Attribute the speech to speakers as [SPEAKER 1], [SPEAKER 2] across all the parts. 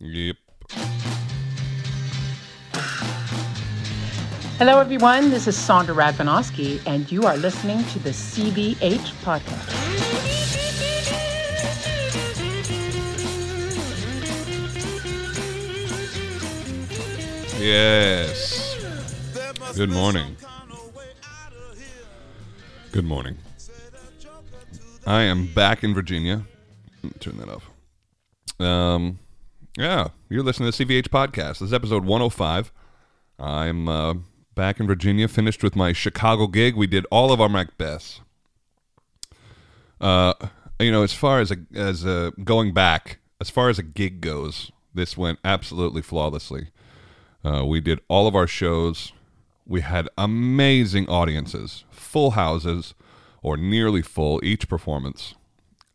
[SPEAKER 1] Yep.
[SPEAKER 2] Hello, everyone. This is Sondra Radvanovsky, and you are listening to the CVH podcast.
[SPEAKER 1] Yes. Good morning. Good morning. I am back in Virginia. Turn that off. Um, yeah, you're listening to the CVH podcast. This is episode 105. I'm uh, back in Virginia, finished with my Chicago gig. We did all of our Macbeths. Uh, you know, as far as a, as a, going back, as far as a gig goes, this went absolutely flawlessly. Uh, we did all of our shows. We had amazing audiences, full houses, or nearly full each performance.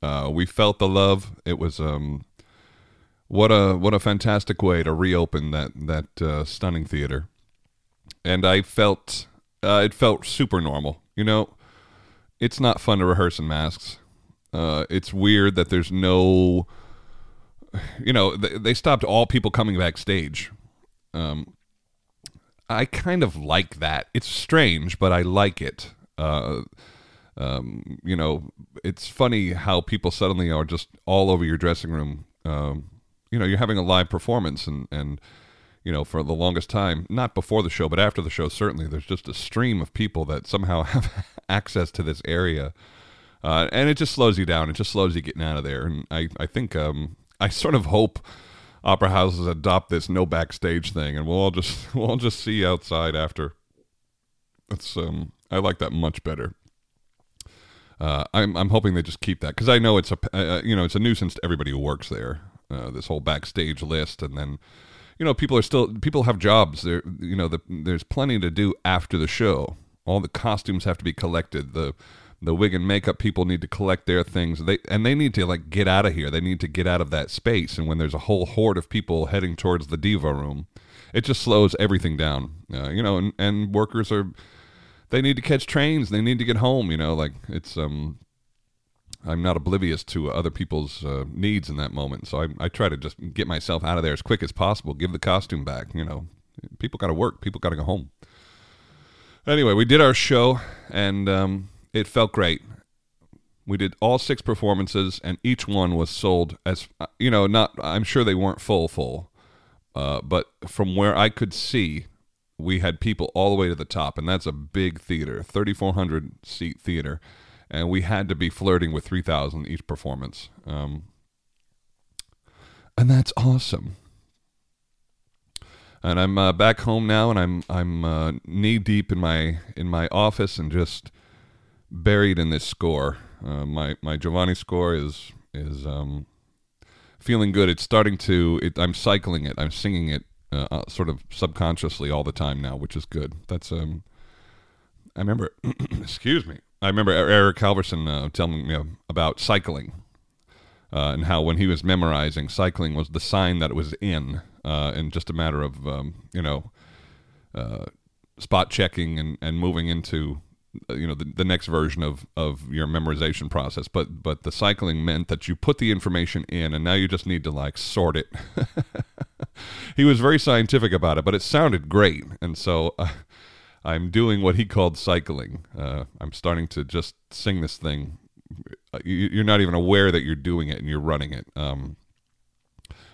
[SPEAKER 1] Uh, we felt the love. It was um, what a what a fantastic way to reopen that that uh, stunning theater. And I felt uh, it felt super normal. You know, it's not fun to rehearse in masks. Uh, it's weird that there's no, you know, they, they stopped all people coming backstage. Um, I kind of like that. It's strange, but I like it. Uh, um, you know, it's funny how people suddenly are just all over your dressing room. Um, you know, you're having a live performance, and and you know, for the longest time, not before the show, but after the show, certainly, there's just a stream of people that somehow have access to this area, uh, and it just slows you down. It just slows you getting out of there. And I I think um, I sort of hope opera houses adopt this no backstage thing, and we'll all just we'll all just see outside after. That's um, I like that much better. Uh, I'm I'm hoping they just keep that because I know it's a uh, you know it's a nuisance to everybody who works there. Uh, this whole backstage list, and then you know people are still people have jobs. There you know the, there's plenty to do after the show. All the costumes have to be collected. The the wig and makeup people need to collect their things. They and they need to like get out of here. They need to get out of that space. And when there's a whole horde of people heading towards the diva room, it just slows everything down. Uh, you know, and and workers are they need to catch trains. They need to get home. You know, like it's um. I'm not oblivious to other people's uh, needs in that moment, so I, I try to just get myself out of there as quick as possible. Give the costume back. You know, people got to work. People got to go home. Anyway, we did our show, and um, it felt great. We did all six performances, and each one was sold as uh, you know. Not, I'm sure they weren't full, full, uh, but from where I could see, we had people all the way to the top, and that's a big theater, 3,400 seat theater, and we had to be flirting with 3,000 each performance, um, and that's awesome. And I'm uh, back home now, and I'm I'm uh, knee deep in my in my office and just buried in this score. Uh, my my Giovanni score is is um, feeling good. It's starting to. It, I'm cycling it. I'm singing it uh, uh, sort of subconsciously all the time now, which is good. That's um. I remember. excuse me. I remember Eric Halfvarson uh, telling me about cycling. Uh, and how when he was memorizing, cycling was the sign that it was in, uh, and just a matter of um, you know, uh, spot checking and, and moving into uh, you know the, the next version of, of your memorization process but but the cycling meant that you put the information in and now you just need to like sort it he was very scientific about it but it sounded great and so uh, i'm doing what he called cycling uh, i'm starting to just sing this thing Uh, you, you're not even aware that you're doing it and you're running it um,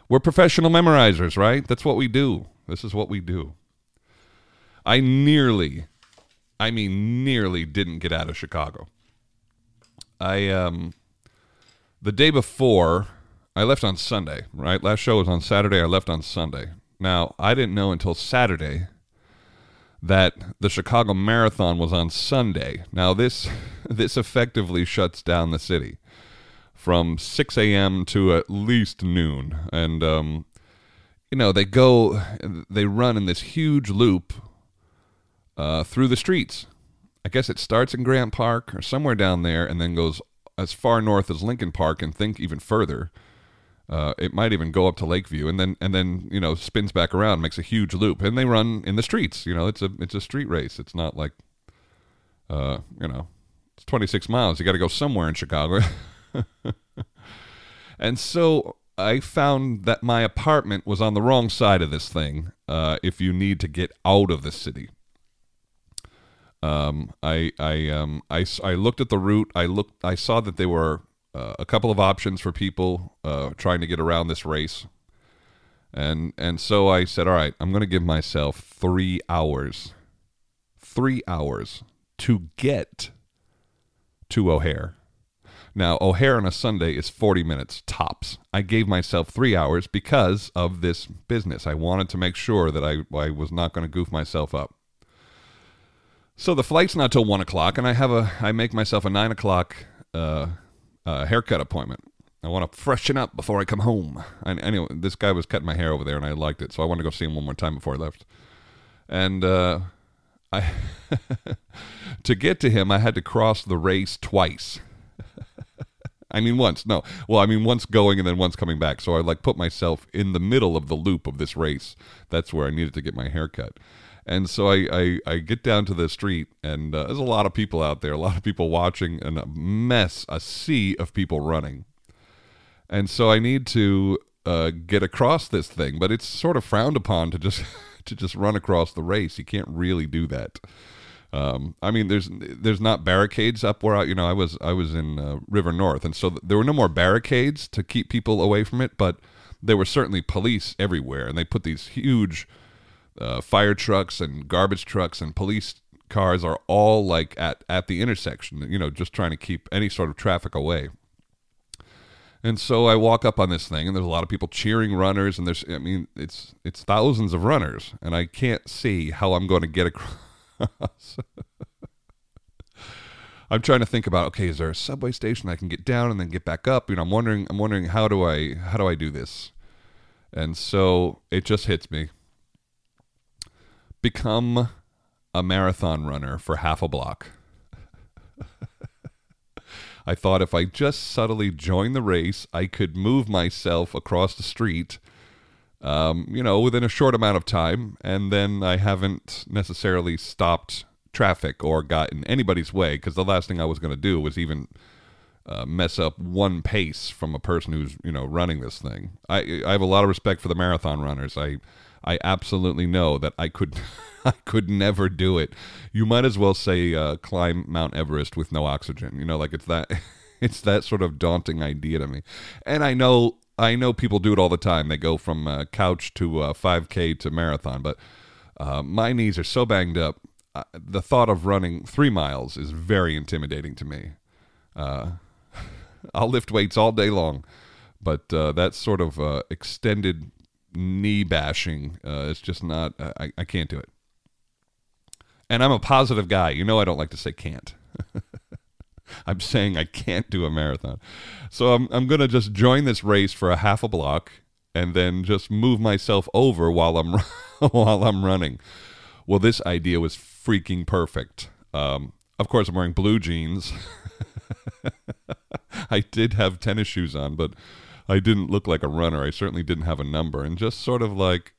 [SPEAKER 1] we're professional memorizers right that's what we do this is what we do i nearly I mean, nearly didn't get out of Chicago. I um, the day before, I left on Sunday. Right, last show was on Saturday. I left on Sunday. Now I didn't know until Saturday that the Chicago Marathon was on Sunday. Now this this effectively shuts down the city from 6 a.m. to at least noon, and um, you know they go they run in this huge loop uh, through the streets. I guess it starts in Grant Park or somewhere down there and then goes as far north as Lincoln Park and think even further. Uh, it might even go up to Lakeview and then and then you know spins back around, makes a huge loop, and they run in the streets. You know, it's a it's a street race. It's not like, uh, you know, it's 26 miles. You got to go somewhere in Chicago. and so I found that my apartment was on the wrong side of this thing. Uh, if you need to get out of the city, um, I I um I, I looked at the route. I looked. I saw that they were uh, a couple of options for people uh, trying to get around this race, and and so I said, all right, I'm going to give myself three hours, three hours to get to O'Hare. Now, O'Hare on a Sunday is 40 minutes tops. I gave myself three hours because of this business. I wanted to make sure that I, I was not going to goof myself up. So the flight's not till one o'clock, and I have a I make myself a nine o'clock uh, uh, haircut appointment. I want to freshen up before I come home. And anyway, this guy was cutting my hair over there, and I liked it, so I wanted to go see him one more time before I left. And uh, I to get to him, I had to cross the race twice. I mean, once. No, well, I mean, once going and then once coming back. So I like put myself in the middle of the loop of this race. That's where I needed to get my hair cut. And so I, I, I get down to the street, and uh, there's a lot of people out there, a lot of people watching, and a mess, a sea of people running. And so I need to uh, get across this thing, but it's sort of frowned upon to just to just run across the race. You can't really do that. Um, I mean, there's there's not barricades up where I, you know I was I was in uh, River North, and so there were no more barricades to keep people away from it, but there were certainly police everywhere, and they put these huge uh, fire trucks and garbage trucks and police cars are all like at at the intersection, you know, just trying to keep any sort of traffic away. And so I walk up on this thing, and there's a lot of people cheering runners, and there's, I mean, it's it's thousands of runners, and I can't see how I'm going to get across. I'm trying to think about, okay, is there a subway station I can get down and then get back up? You know, I'm wondering, I'm wondering how do I how do I do this? And so it just hits me. Become a marathon runner for half a block. I thought if I just subtly joined the race, I could move myself across the street, um, you know, within a short amount of time, and then I haven't necessarily stopped traffic or got in anybody's way because the last thing I was going to do was even uh, mess up one pace from a person who's you know running this thing. I I have a lot of respect for the marathon runners. I I absolutely know that I could I could never do it. You might as well say uh, climb Mount Everest with no oxygen. You know, like it's that it's that sort of daunting idea to me. And I know I know people do it all the time. They go from uh, couch to uh, 5K to marathon, but uh, my knees are so banged up. Uh, the thought of running three miles is very intimidating to me. Uh, I'll lift weights all day long, but that sort of extended knee bashing uh, is just not. I, I can't do it. And I'm a positive guy. You know, I don't like to say can't. I'm saying I can't do a marathon. So I'm I'm gonna just join this race for a half a block and then just move myself over while I'm while I'm running. Well, this idea was freaking perfect. Um, of course, I'm wearing blue jeans. I did have tennis shoes on, but I didn't look like a runner. I certainly didn't have a number, and just sort of like,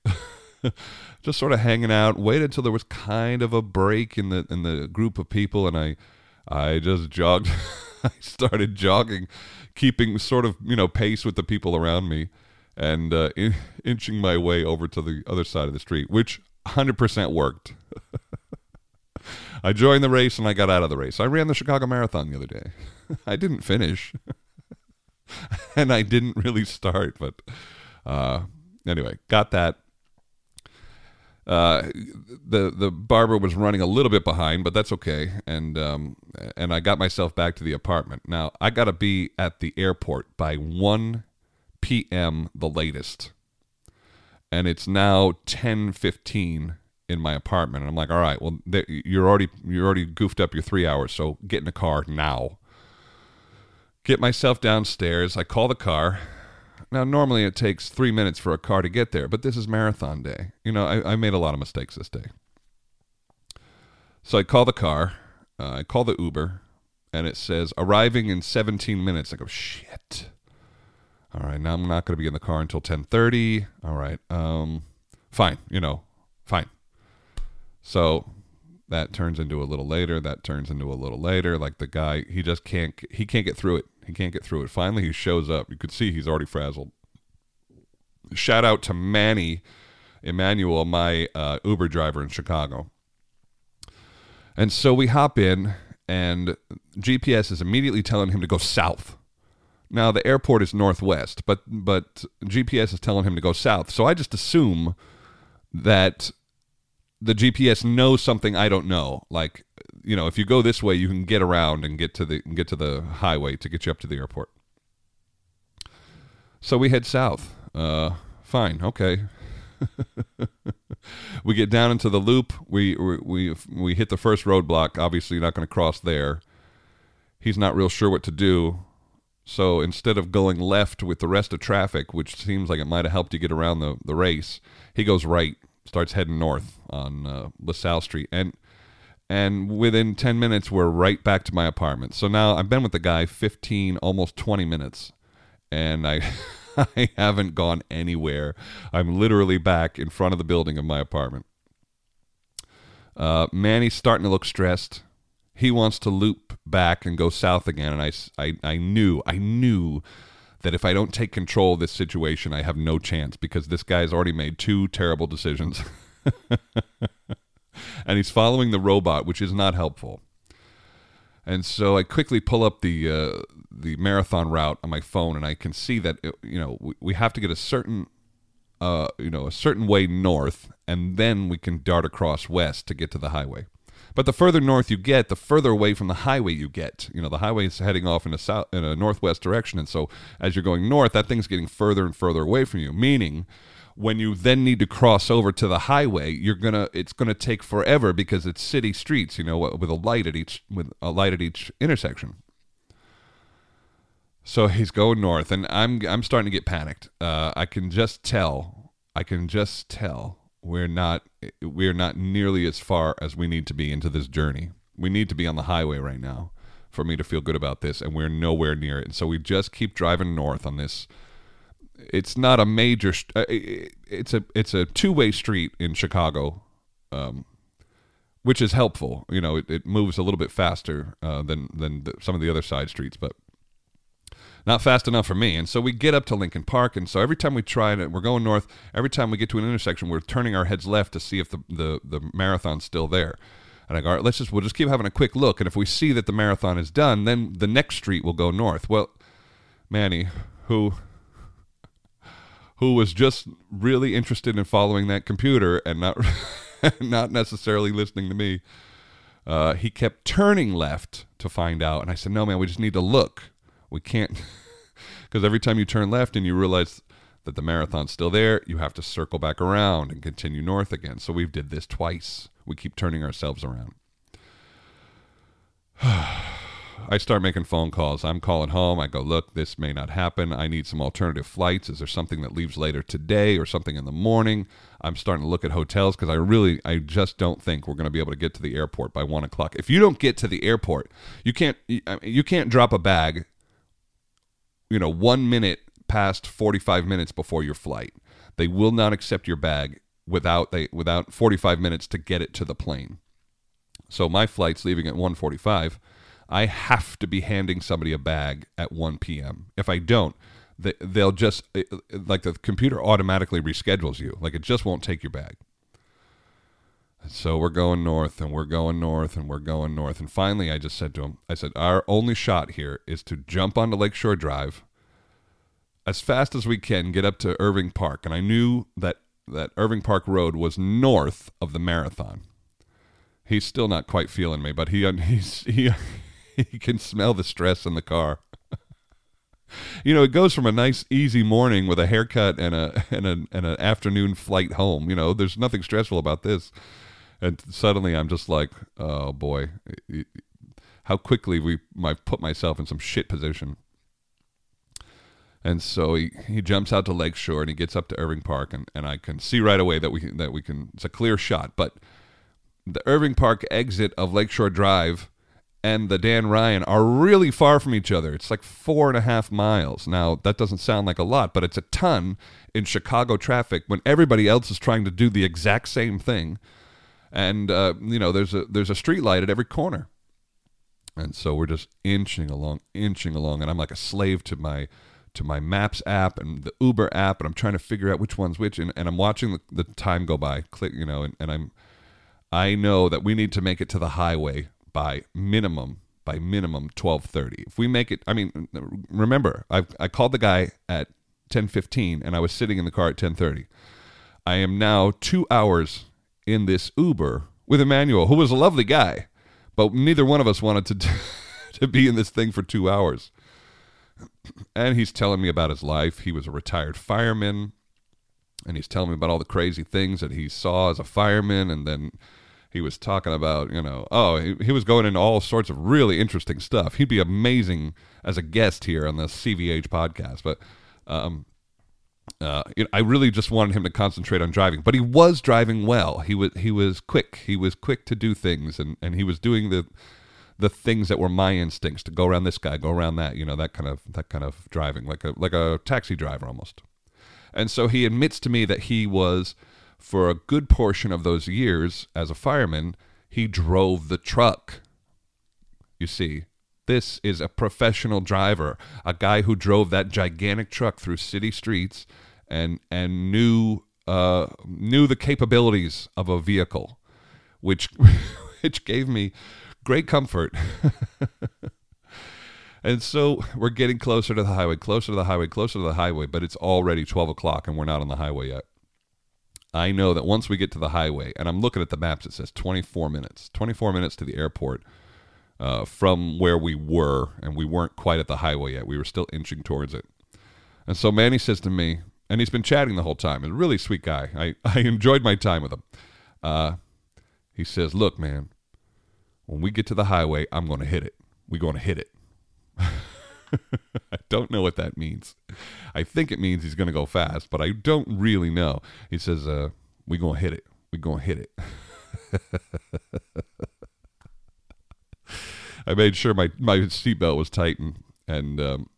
[SPEAKER 1] just sort of hanging out. Waited till there was kind of a break in the in the group of people, and I, I just jogged. I started jogging, keeping sort of you know pace with the people around me, and uh, in, inching my way over to the other side of the street, which 100% worked. I joined the race and I got out of the race. I ran the Chicago Marathon the other day. I didn't finish, and I didn't really start, but uh, anyway, got that. Uh, the the barber was running a little bit behind, but that's okay. And um, and I got myself back to the apartment. Now I got to be at the airport by one p.m. the latest, and it's now ten fifteen in my apartment. And I'm like, all right, well, there, you're already you're already goofed up your three hours, so get in the car now. Get myself downstairs. I call the car. Now, normally it takes three minutes for a car to get there, but this is marathon day. You know, I, I made a lot of mistakes this day. So I call the car. Uh, I call the Uber, and it says arriving in 17 minutes. I go, shit. All right, now I'm not going to be in the car until 10:30. All right, um, fine. You know, fine. So that turns into a little later. That turns into a little later. Like the guy, he just can't. He can't get through it. He can't get through it. Finally, he shows up. You could see he's already frazzled. shout out to Manny Emmanuel, my uh, Uber driver in Chicago. And so we hop in, and GPS is immediately telling him to go south. Now the airport is northwest, but but GPS is telling him to go south. So I just assume that the GPS knows something I don't know. Like, you know, if you go this way, you can get around and get to the get to the highway to get you up to the airport. So we head south. Uh, fine, okay. we get down into the loop. We we we, hit the first roadblock. Obviously, you're not going to cross there. He's not real sure what to do. So instead of going left with the rest of traffic, which seems like it might have helped you get around the, the race, he goes right, starts heading north on uh, LaSalle Street, and and within ten minutes we're right back to my apartment. So now I've been with the guy fifteen, almost twenty minutes, and I I haven't gone anywhere. I'm literally back in front of the building of my apartment. Uh, Manny's starting to look stressed. He wants to loop back and go south again, and I, I, I knew, I knew that if I don't take control of this situation, I have no chance because this guy's already made two terrible decisions. and he's following the robot, which is not helpful. And so I quickly pull up the uh, the marathon route on my phone, and I can see that it, you know we, we have to get a certain uh, you know a certain way north, and then we can dart across west to get to the highway. But the further north you get, the further away from the highway you get. You know, the highway is heading off in a south in a northwest direction, and so as you're going north, that thing's getting further and further away from you. Meaning, when you then need to cross over to the highway, you're gonna it's gonna take forever because it's city streets. You know, with a light at each with a light at each intersection. So he's going north, and I'm I'm starting to get panicked. Uh, I can just tell. I can just tell we're not we're not nearly as far as we need to be into this journey. We need to be on the highway right now for me to feel good about this, and we're nowhere near it. And so we just keep driving north on this. It's not a major. Uh, it's a it's a two way street in Chicago, um, which is helpful. You know, it, it moves a little bit faster uh, than than the, some of the other side streets, but not fast enough for me. And so we get up to Lincoln Park, and so every time we try it, we're going north. Every time we get to an intersection, we're turning our heads left to see if the the, the marathon's still there. And I go, all right, let's just we'll just keep having a quick look, and if we see that the marathon is done, then the next street will go north. Well, Manny, who who was just really interested in following that computer and not not necessarily listening to me. Uh, he kept turning left to find out, and I said, "No, man, we just need to look." We can't, because every time you turn left and you realize that the marathon's still there, you have to circle back around and continue north again. So we've did this twice. We keep turning ourselves around. I start making phone calls. I'm calling home. I go, look, this may not happen. I need some alternative flights. Is there something that leaves later today or something in the morning? I'm starting to look at hotels because I really, I just don't think we're going to be able to get to the airport by one o'clock. If you don't get to the airport, you can't, you can't drop a bag you know, one minute past 45 minutes before your flight. They will not accept your bag without they without 45 minutes to get it to the plane. So my flight's leaving at 1:45. I have to be handing somebody a bag at 1 p.m. If I don't, they, they'll just like the computer automatically reschedules you. Like it just won't take your bag. So we're going north and we're going north and we're going north. And finally, I just said to him, I said, our only shot here is to jump onto Lakeshore Drive as fast as we can, get up to Irving Park. And I knew that, that Irving Park Road was north of the marathon. He's still not quite feeling me, but he, he's, he, he can smell the stress in the car. you know, it goes from a nice, easy morning with a haircut and a and a and an afternoon flight home. You know, there's nothing stressful about this and suddenly I'm just like, oh boy, how quickly we I put myself in some shit position. And so he, he jumps out to Lakeshore and he gets up to Irving Park and, and I can see right away that we that we can it's a clear shot. But the Irving Park exit of Lakeshore Drive and the Dan Ryan are really far from each other. It's like four and a half miles. Now that doesn't sound like a lot, but it's a ton in Chicago traffic when everybody else is trying to do the exact same thing and uh, you know there's a there's a street light at every corner and so we're just inching along inching along and i'm like a slave to my to my Maps app and the Uber app, and I'm trying to figure out which one's which, and, and I'm watching the, the time go by, click, you know, and, and I'm, I know that we need to make it to the highway by minimum, by minimum 12:30. If we make it, I mean, remember, I I called the guy at 10:15, and I was sitting in the car at 10:30. I am now two hours in this Uber with Emmanuel, who was a lovely guy, but neither one of us wanted to to be in this thing for two hours and he's telling me about his life. He was a retired fireman, and he's telling me about all the crazy things that he saw as a fireman, and then he was talking about, you know, oh, he, he was going into all sorts of really interesting stuff. He'd be amazing as a guest here on the CVH podcast, but um, uh, I really just wanted him to concentrate on driving, but he was driving well. He was he was quick. He was quick to do things, and and he was doing the the things that were my instincts to go around this guy, go around that, you know, that kind of that kind of driving, like a like a taxi driver almost. And so he admits to me that he was for a good portion of those years as a fireman, he drove the truck. You see, this is a professional driver, a guy who drove that gigantic truck through city streets and and knew uh, knew the capabilities of a vehicle, which which gave me great comfort. and so we're getting closer to the highway, closer to the highway, closer to the highway, but it's already 12 o'clock and we're not on the highway yet. I know that once we get to the highway, and I'm looking at the maps, it says 24 minutes, 24 minutes to the airport uh, from where we were, and we weren't quite at the highway yet. We were still inching towards it. And so Manny says to me, and he's been chatting the whole time. He's a really sweet guy. I, I enjoyed my time with him. Uh, he says, Look, man, when we get to the highway, I'm going to hit it. We're going to hit it. I don't know what that means. I think it means he's going to go fast, but I don't really know. He says, uh, we're going to hit it. We're going to hit it. I made sure my, my seatbelt was tightened and um,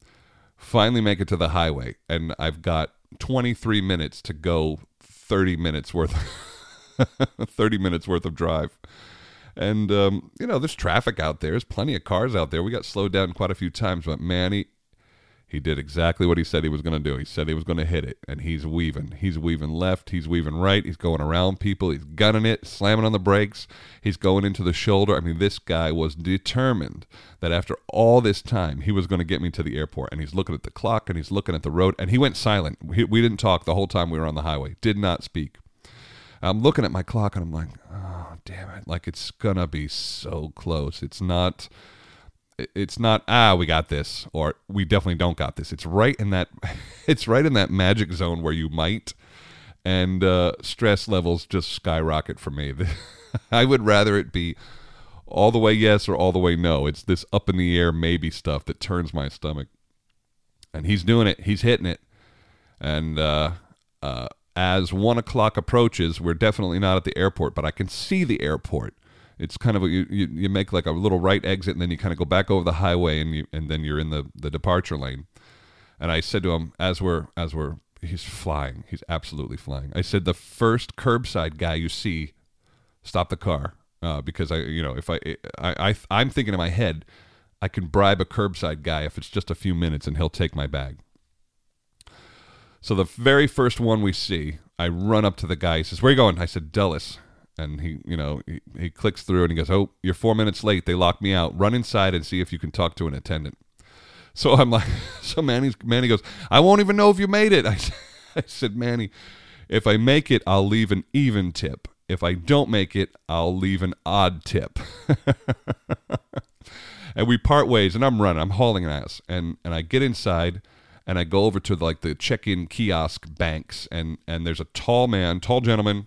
[SPEAKER 1] finally make it to the highway. And I've got 23 minutes to go 30 minutes worth 30 minutes worth of drive. And um, you know, there's traffic out there. There's plenty of cars out there. We got slowed down quite a few times, but Manny, he did exactly what he said he was going to do. He said he was going to hit it, and he's weaving. He's weaving left. He's weaving right. He's going around people. He's gunning it, slamming on the brakes. He's going into the shoulder. I mean, this guy was determined that after all this time, he was going to get me to the airport. And he's looking at the clock and he's looking at the road, and he went silent. We, we didn't talk the whole time we were on the highway. Did not speak. I'm looking at my clock and I'm like, oh damn it! Like it's gonna be so close. It's not. It's not ah we got this or we definitely don't got this. It's right in that. It's right in that magic zone where you might, and uh, stress levels just skyrocket for me. I would rather it be all the way yes or all the way no. It's this up in the air maybe stuff that turns my stomach. And he's doing it. He's hitting it. And uh, uh, as one o'clock approaches, we're definitely not at the airport, but I can see the airport. It's kind of a, you, you, make like a little right exit, and then you kind of go back over the highway, and you and then you're in the, the departure lane. And I said to him as we're as we're he's flying, he's absolutely flying. I said the first curbside guy you see, stop the car uh, because I you know if I, I I I'm thinking in my head, I can bribe a curbside guy if it's just a few minutes, and he'll take my bag. So the very first one we see, I run up to the guy. He says, "Where you going?" I said, "Dulles." And he, you know, he, he clicks through and he goes, "Oh, you're four minutes late. They locked me out. Run inside and see if you can talk to an attendant." So I'm like, so Manny, Manny goes, "I won't even know if you made it." I, I said, "Manny, if I make it, I'll leave an even tip. If I don't make it, I'll leave an odd tip." and we part ways, and I'm running. I'm hauling an ass, and and I get inside and I go over to like the check-in kiosk banks, and and there's a tall man, tall gentleman,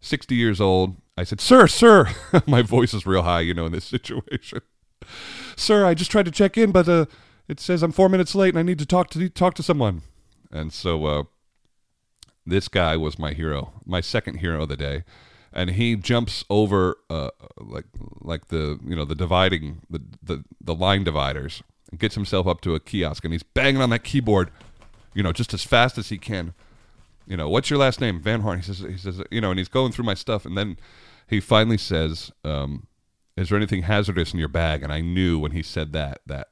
[SPEAKER 1] sixty years old. I said, "Sir, sir," my voice is real high, you know, in this situation. sir, I just tried to check in, but uh, it says I'm four minutes late, and I need to talk to talk to someone. And so uh, this guy was my hero, my second hero of the day and he jumps over uh, like like the you know the dividing the, the the line dividers and gets himself up to a kiosk and he's banging on that keyboard, you know, just as fast as he can. You know, what's your last name? Van Horn. He says, he says, you know, and he's going through my stuff, and then he finally says, um, "Is there anything hazardous in your bag?" And I knew when he said that that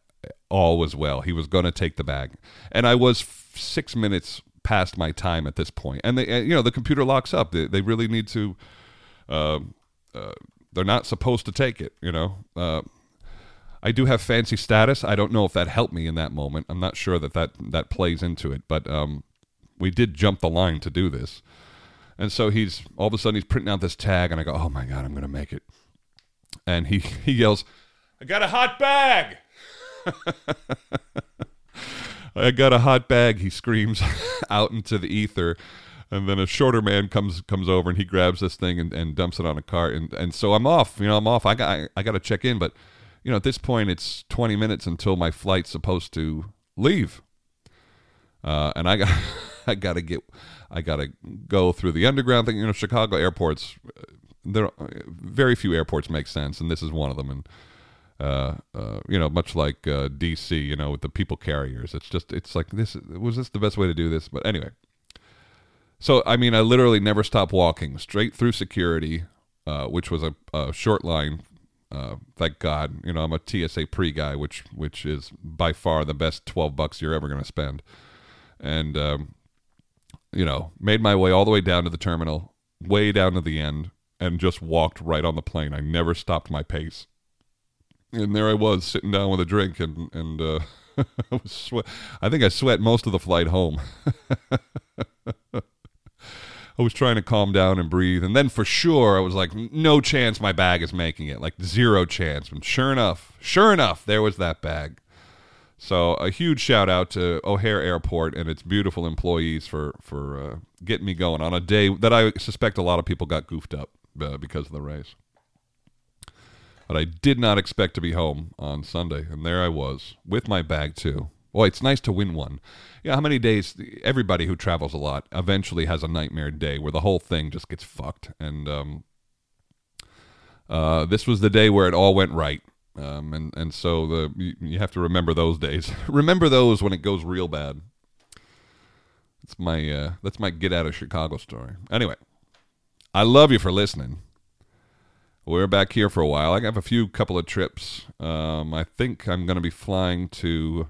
[SPEAKER 1] all was well. He was going to take the bag, and I was f- six minutes past my time at this point. And they, you know, the computer locks up. They, they really need to. Uh, uh, they're not supposed to take it. You know. Uh, I do have fancy status. I don't know if that helped me in that moment. I'm not sure that that, that plays into it, but um, we did jump the line to do this. And so he's all of a sudden he's printing out this tag, and I go, "Oh my god, I'm going to make it!" And he he yells, "I got a hot bag!" I got a hot bag. He screams out into the ether, and then a shorter man comes comes over and he grabs this thing and, and dumps it on a cart, and and so I'm off. You know, I'm off. I got I got to check in, but you know, at this point, it's 20 minutes until my flight's supposed to leave. Uh, and I got, I got to get, I got to go through the underground thing. You know, Chicago airports, uh, there, very few airports make sense, and this is one of them. And uh, uh, you know, much like uh, DC, you know, with the people carriers, it's just, it's like this. Was this the best way to do this? But anyway, so I mean, I literally never stopped walking straight through security, uh, which was a, a short line uh, thank God, you know, I'm a TSA pre guy, which which is by far the best twelve bucks you're ever going to spend. And um, you know, made my way all the way down to the terminal, way down to the end, and just walked right on the plane. I never stopped my pace. And there I was sitting down with a drink, and and uh, I was sweat. I think I sweat most of the flight home. I was trying to calm down and breathe. And then for sure, I was like, no chance my bag is making it. Like zero chance. And sure enough, sure enough, there was that bag. So a huge shout out to O'Hare Airport and its beautiful employees for for uh, getting me going on a day that I suspect a lot of people got goofed up uh, because of the race. But I did not expect to be home on Sunday, and there I was with my bag too. Boy, it's nice to win one. Yeah, how many days? Everybody who travels a lot eventually has a nightmare day where the whole thing just gets fucked. And um, uh, this was the day where it all went right. Um, and and so the you, you have to remember those days. remember those when it goes real bad. That's my uh, that's my get out of Chicago story. Anyway, I love you for listening. We're back here for a while. I have a few couple of trips. Um, I think I'm going to be flying to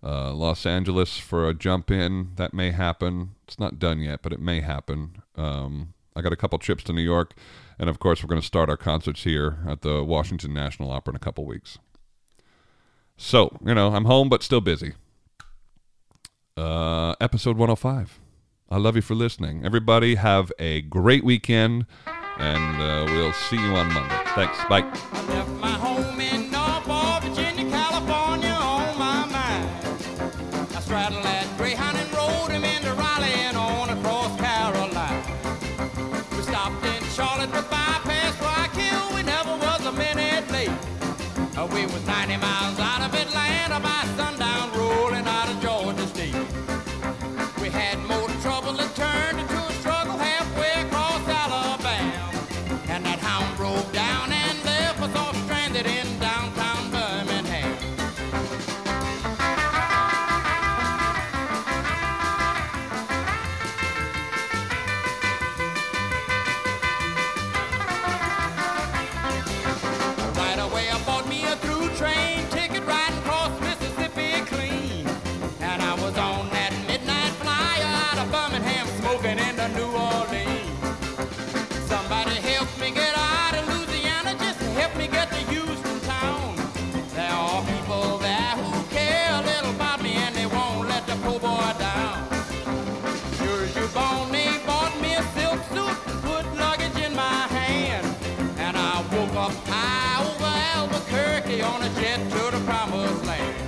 [SPEAKER 1] uh, Los Angeles for a jump in. That may happen. It's not done yet, but it may happen. Um, I got a couple trips to New York, and of course, we're going to start our concerts here at the Washington National Opera in a couple weeks. So, you know, I'm home, but still busy. Uh, episode 105. I love you for listening. Everybody, have a great weekend, and uh, we'll see you on Monday. Thanks. Bye.
[SPEAKER 3] Give the no more.